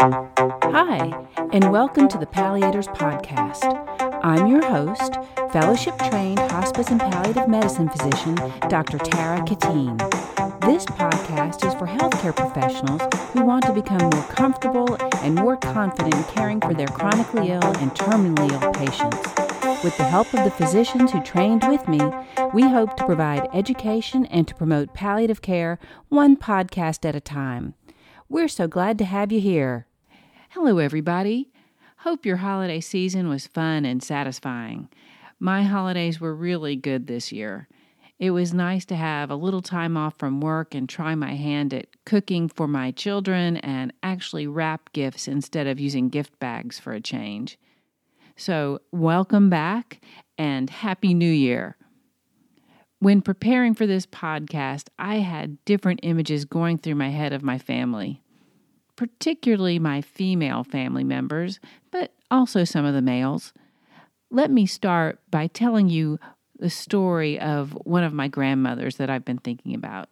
Hi, and welcome to the Palliators Podcast. I'm your host, fellowship trained hospice and palliative medicine physician, Dr. Tara Katine. This podcast is for healthcare professionals who want to become more comfortable and more confident in caring for their chronically ill and terminally ill patients. With the help of the physicians who trained with me, we hope to provide education and to promote palliative care one podcast at a time. We're so glad to have you here. Hello, everybody. Hope your holiday season was fun and satisfying. My holidays were really good this year. It was nice to have a little time off from work and try my hand at cooking for my children and actually wrap gifts instead of using gift bags for a change. So, welcome back and Happy New Year. When preparing for this podcast, I had different images going through my head of my family, particularly my female family members, but also some of the males. Let me start by telling you the story of one of my grandmothers that I've been thinking about.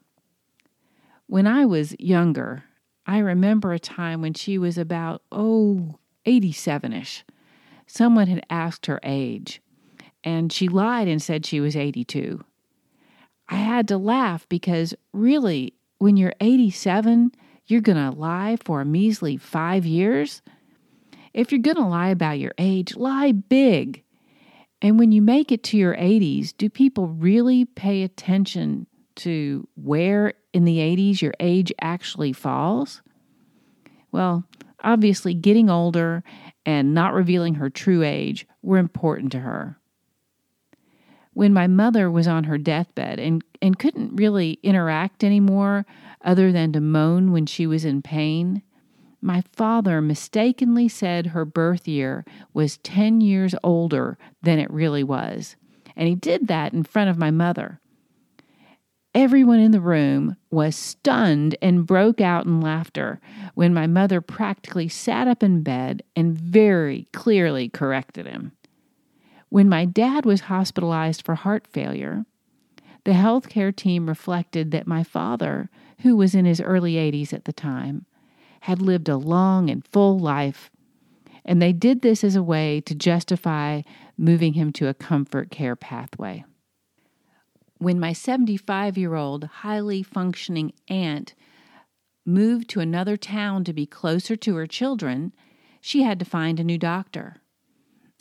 When I was younger, I remember a time when she was about, oh, 87 ish. Someone had asked her age, and she lied and said she was 82. I had to laugh because really, when you're 87, you're going to lie for a measly five years? If you're going to lie about your age, lie big. And when you make it to your 80s, do people really pay attention to where in the 80s your age actually falls? Well, obviously, getting older and not revealing her true age were important to her when my mother was on her deathbed and, and couldn't really interact anymore other than to moan when she was in pain, my father mistakenly said her birth year was 10 years older than it really was. And he did that in front of my mother. Everyone in the room was stunned and broke out in laughter when my mother practically sat up in bed and very clearly corrected him. When my dad was hospitalized for heart failure, the healthcare team reflected that my father, who was in his early 80s at the time, had lived a long and full life, and they did this as a way to justify moving him to a comfort care pathway. When my 75 year old, highly functioning aunt moved to another town to be closer to her children, she had to find a new doctor.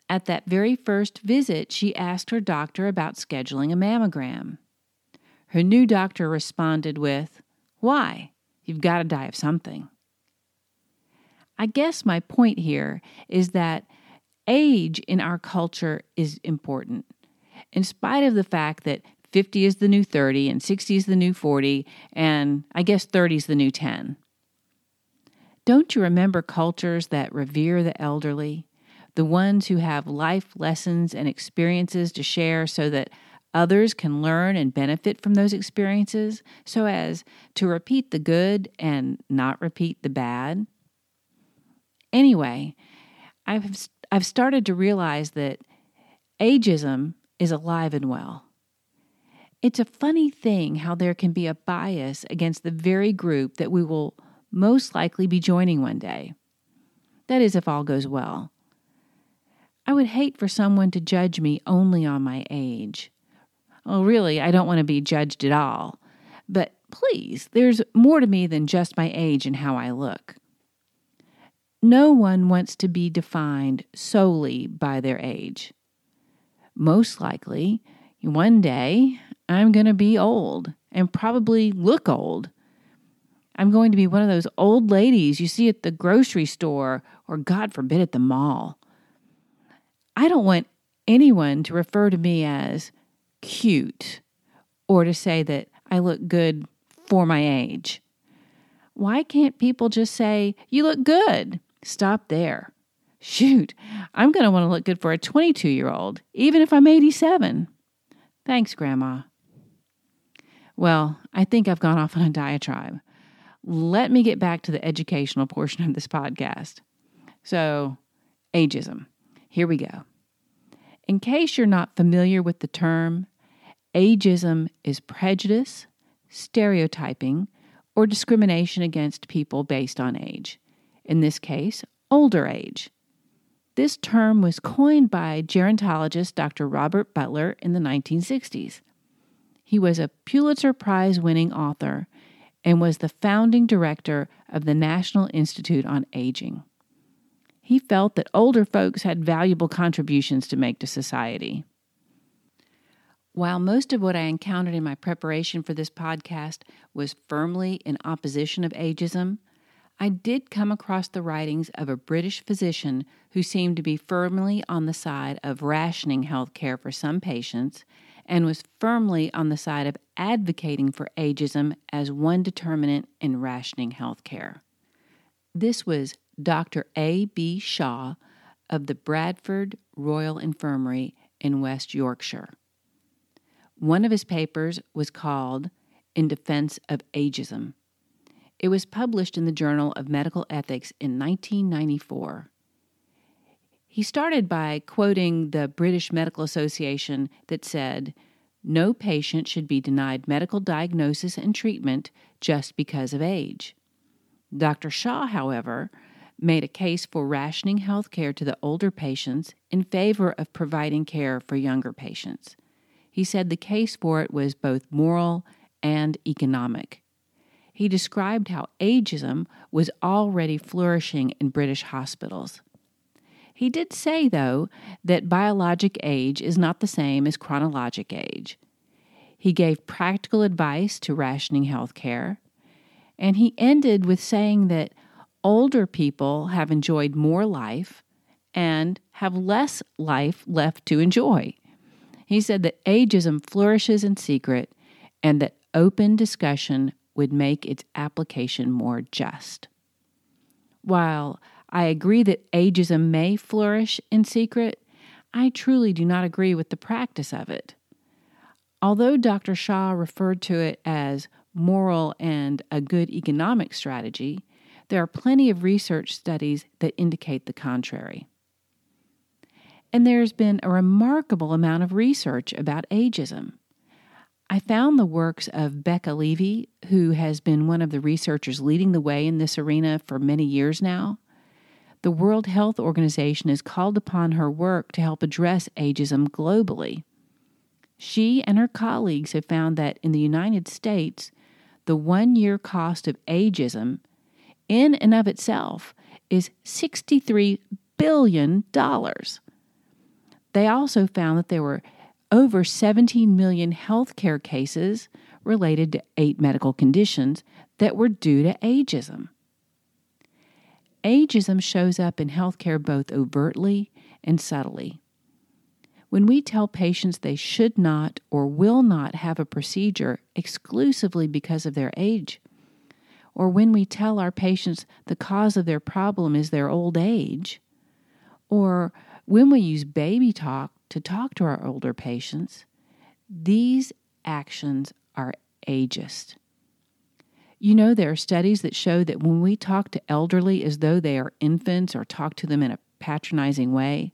At that very first visit, she asked her doctor about scheduling a mammogram. Her new doctor responded with, Why? You've got to die of something. I guess my point here is that age in our culture is important. In spite of the fact that 50 is the new 30 and 60 is the new 40 and I guess 30 is the new 10. Don't you remember cultures that revere the elderly? The ones who have life lessons and experiences to share so that others can learn and benefit from those experiences so as to repeat the good and not repeat the bad. Anyway, I've, I've started to realize that ageism is alive and well. It's a funny thing how there can be a bias against the very group that we will most likely be joining one day. That is, if all goes well. I would hate for someone to judge me only on my age. Well, really, I don't want to be judged at all. But please, there's more to me than just my age and how I look. No one wants to be defined solely by their age. Most likely, one day I'm going to be old and probably look old. I'm going to be one of those old ladies you see at the grocery store or, God forbid, at the mall. I don't want anyone to refer to me as cute or to say that I look good for my age. Why can't people just say, You look good? Stop there. Shoot, I'm going to want to look good for a 22 year old, even if I'm 87. Thanks, Grandma. Well, I think I've gone off on a diatribe. Let me get back to the educational portion of this podcast. So, ageism. Here we go. In case you're not familiar with the term, ageism is prejudice, stereotyping, or discrimination against people based on age. in this case, older age. This term was coined by gerontologist Dr. Robert Butler in the 1960s. He was a Pulitzer Prize winning author and was the founding director of the National Institute on Aging. He felt that older folks had valuable contributions to make to society. While most of what I encountered in my preparation for this podcast was firmly in opposition of ageism, I did come across the writings of a British physician who seemed to be firmly on the side of rationing health care for some patients and was firmly on the side of advocating for ageism as one determinant in rationing health care. This was Dr. A. B. Shaw of the Bradford Royal Infirmary in West Yorkshire. One of his papers was called In Defense of Ageism it was published in the Journal of Medical Ethics in 1994. He started by quoting the British Medical Association that said, No patient should be denied medical diagnosis and treatment just because of age. Dr. Shaw, however, made a case for rationing health care to the older patients in favor of providing care for younger patients. He said the case for it was both moral and economic. He described how ageism was already flourishing in British hospitals. He did say, though, that biologic age is not the same as chronologic age. He gave practical advice to rationing health care, and he ended with saying that older people have enjoyed more life and have less life left to enjoy. He said that ageism flourishes in secret and that open discussion would make its application more just. While I agree that ageism may flourish in secret, I truly do not agree with the practice of it. Although Dr. Shaw referred to it as moral and a good economic strategy, there are plenty of research studies that indicate the contrary. And there's been a remarkable amount of research about ageism. I found the works of Becca Levy, who has been one of the researchers leading the way in this arena for many years now. The World Health Organization has called upon her work to help address ageism globally. She and her colleagues have found that in the United States, the one year cost of ageism, in and of itself, is $63 billion. They also found that there were over 17 million healthcare cases related to eight medical conditions that were due to ageism. Ageism shows up in healthcare both overtly and subtly. When we tell patients they should not or will not have a procedure exclusively because of their age, or when we tell our patients the cause of their problem is their old age, or when we use baby talk to talk to our older patients, these actions are ageist. You know, there are studies that show that when we talk to elderly as though they are infants or talk to them in a patronizing way,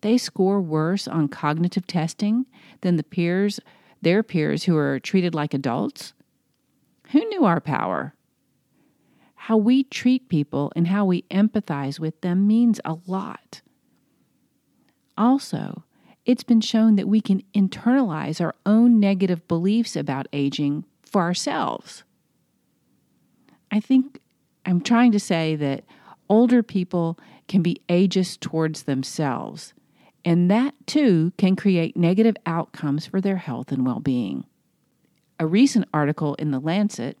they score worse on cognitive testing than the peers, their peers who are treated like adults. Who knew our power? How we treat people and how we empathize with them means a lot. Also, it's been shown that we can internalize our own negative beliefs about aging for ourselves. I think I'm trying to say that older people can be ageist towards themselves, and that too can create negative outcomes for their health and well being. A recent article in The Lancet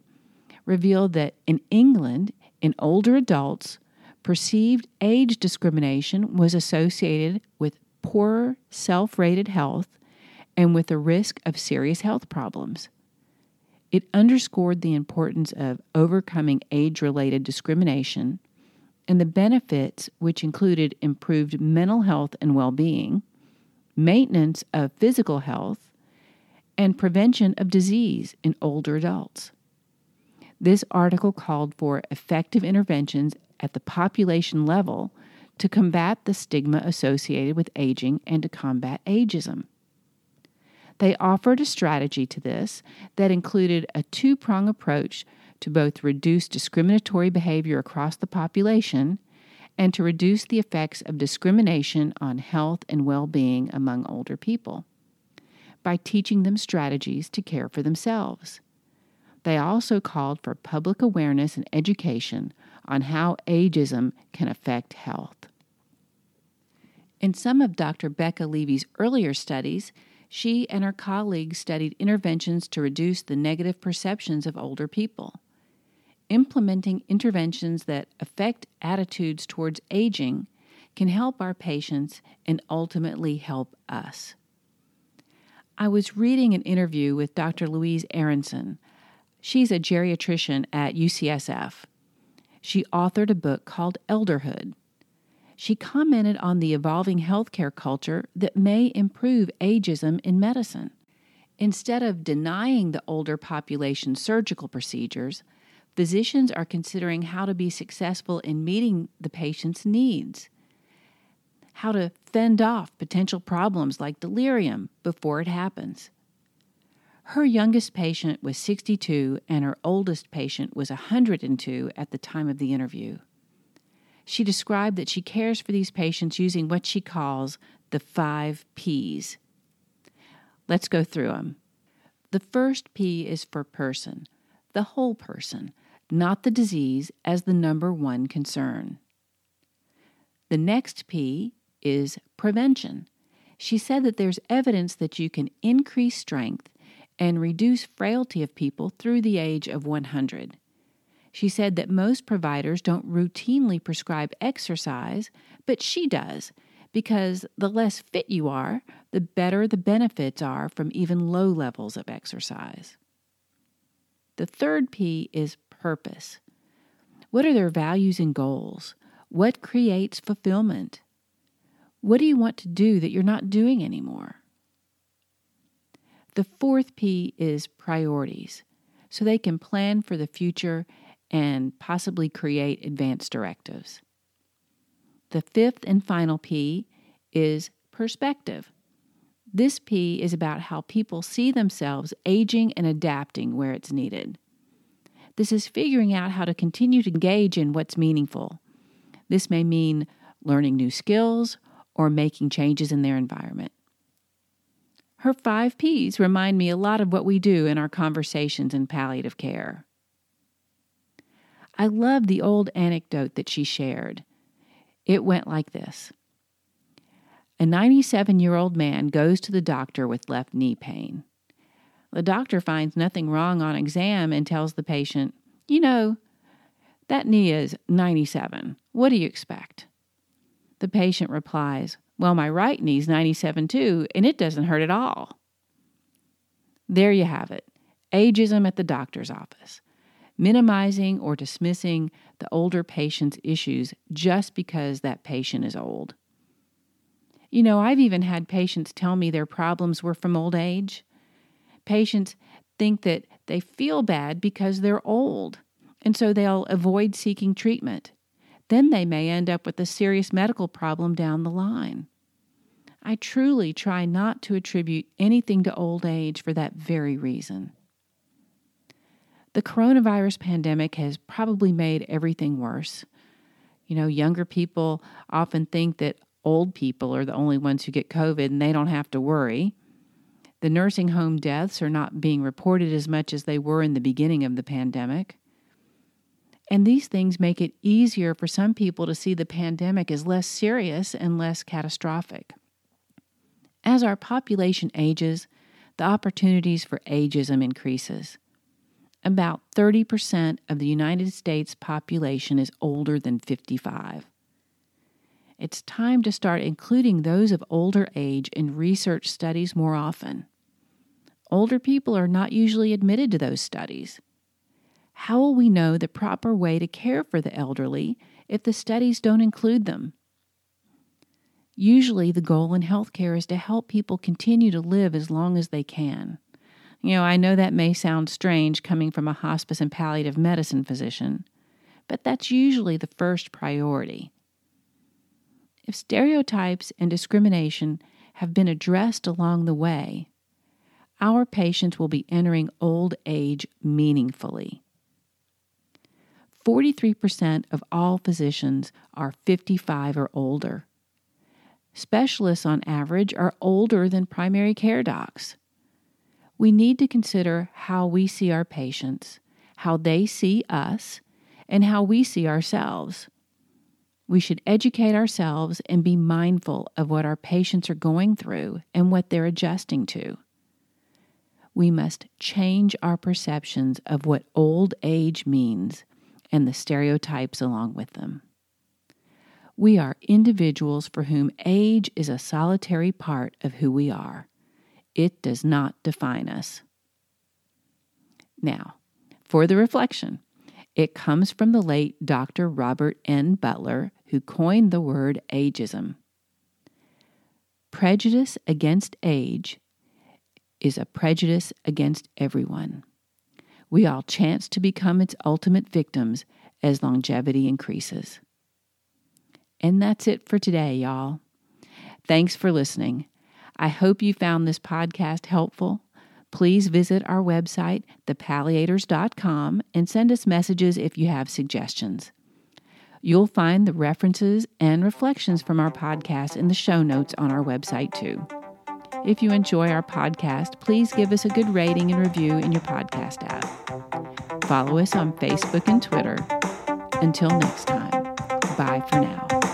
revealed that in England, in older adults, perceived age discrimination was associated with poorer self rated health and with a risk of serious health problems. It underscored the importance of overcoming age related discrimination and the benefits, which included improved mental health and well being, maintenance of physical health, and prevention of disease in older adults. This article called for effective interventions at the population level to combat the stigma associated with aging and to combat ageism. They offered a strategy to this that included a two prong approach to both reduce discriminatory behavior across the population and to reduce the effects of discrimination on health and well being among older people by teaching them strategies to care for themselves. They also called for public awareness and education on how ageism can affect health. In some of Dr. Becca Levy's earlier studies, she and her colleagues studied interventions to reduce the negative perceptions of older people. Implementing interventions that affect attitudes towards aging can help our patients and ultimately help us. I was reading an interview with Dr. Louise Aronson. She's a geriatrician at UCSF. She authored a book called Elderhood she commented on the evolving healthcare culture that may improve ageism in medicine. Instead of denying the older population surgical procedures, physicians are considering how to be successful in meeting the patient's needs, how to fend off potential problems like delirium before it happens. Her youngest patient was 62 and her oldest patient was 102 at the time of the interview. She described that she cares for these patients using what she calls the five P's. Let's go through them. The first P is for person, the whole person, not the disease as the number one concern. The next P is prevention. She said that there's evidence that you can increase strength and reduce frailty of people through the age of 100. She said that most providers don't routinely prescribe exercise, but she does because the less fit you are, the better the benefits are from even low levels of exercise. The third P is purpose. What are their values and goals? What creates fulfillment? What do you want to do that you're not doing anymore? The fourth P is priorities, so they can plan for the future and possibly create advanced directives. The fifth and final P is perspective. This P is about how people see themselves aging and adapting where it's needed. This is figuring out how to continue to engage in what's meaningful. This may mean learning new skills or making changes in their environment. Her five P's remind me a lot of what we do in our conversations in palliative care. I love the old anecdote that she shared. It went like this A 97 year old man goes to the doctor with left knee pain. The doctor finds nothing wrong on exam and tells the patient, You know, that knee is 97. What do you expect? The patient replies, Well, my right knee's 97 too, and it doesn't hurt at all. There you have it ageism at the doctor's office minimizing or dismissing the older patient's issues just because that patient is old. You know, I've even had patients tell me their problems were from old age. Patients think that they feel bad because they're old, and so they'll avoid seeking treatment. Then they may end up with a serious medical problem down the line. I truly try not to attribute anything to old age for that very reason. The coronavirus pandemic has probably made everything worse. You know, younger people often think that old people are the only ones who get COVID and they don't have to worry. The nursing home deaths are not being reported as much as they were in the beginning of the pandemic. And these things make it easier for some people to see the pandemic as less serious and less catastrophic. As our population ages, the opportunities for ageism increases. About 30% of the United States population is older than 55. It's time to start including those of older age in research studies more often. Older people are not usually admitted to those studies. How will we know the proper way to care for the elderly if the studies don't include them? Usually, the goal in healthcare is to help people continue to live as long as they can. You know, I know that may sound strange coming from a hospice and palliative medicine physician, but that's usually the first priority. If stereotypes and discrimination have been addressed along the way, our patients will be entering old age meaningfully. 43% of all physicians are 55 or older. Specialists, on average, are older than primary care docs. We need to consider how we see our patients, how they see us, and how we see ourselves. We should educate ourselves and be mindful of what our patients are going through and what they're adjusting to. We must change our perceptions of what old age means and the stereotypes along with them. We are individuals for whom age is a solitary part of who we are. It does not define us. Now, for the reflection. It comes from the late Dr. Robert N. Butler, who coined the word ageism. Prejudice against age is a prejudice against everyone. We all chance to become its ultimate victims as longevity increases. And that's it for today, y'all. Thanks for listening. I hope you found this podcast helpful please visit our website, thepalliators.com, and send us messages if you have suggestions. You'll find the references and reflections from our podcast in the show notes on our website, too. If you enjoy our podcast, please give us a good rating and review in your podcast app. Follow us on Facebook and Twitter. Until next time, bye for now.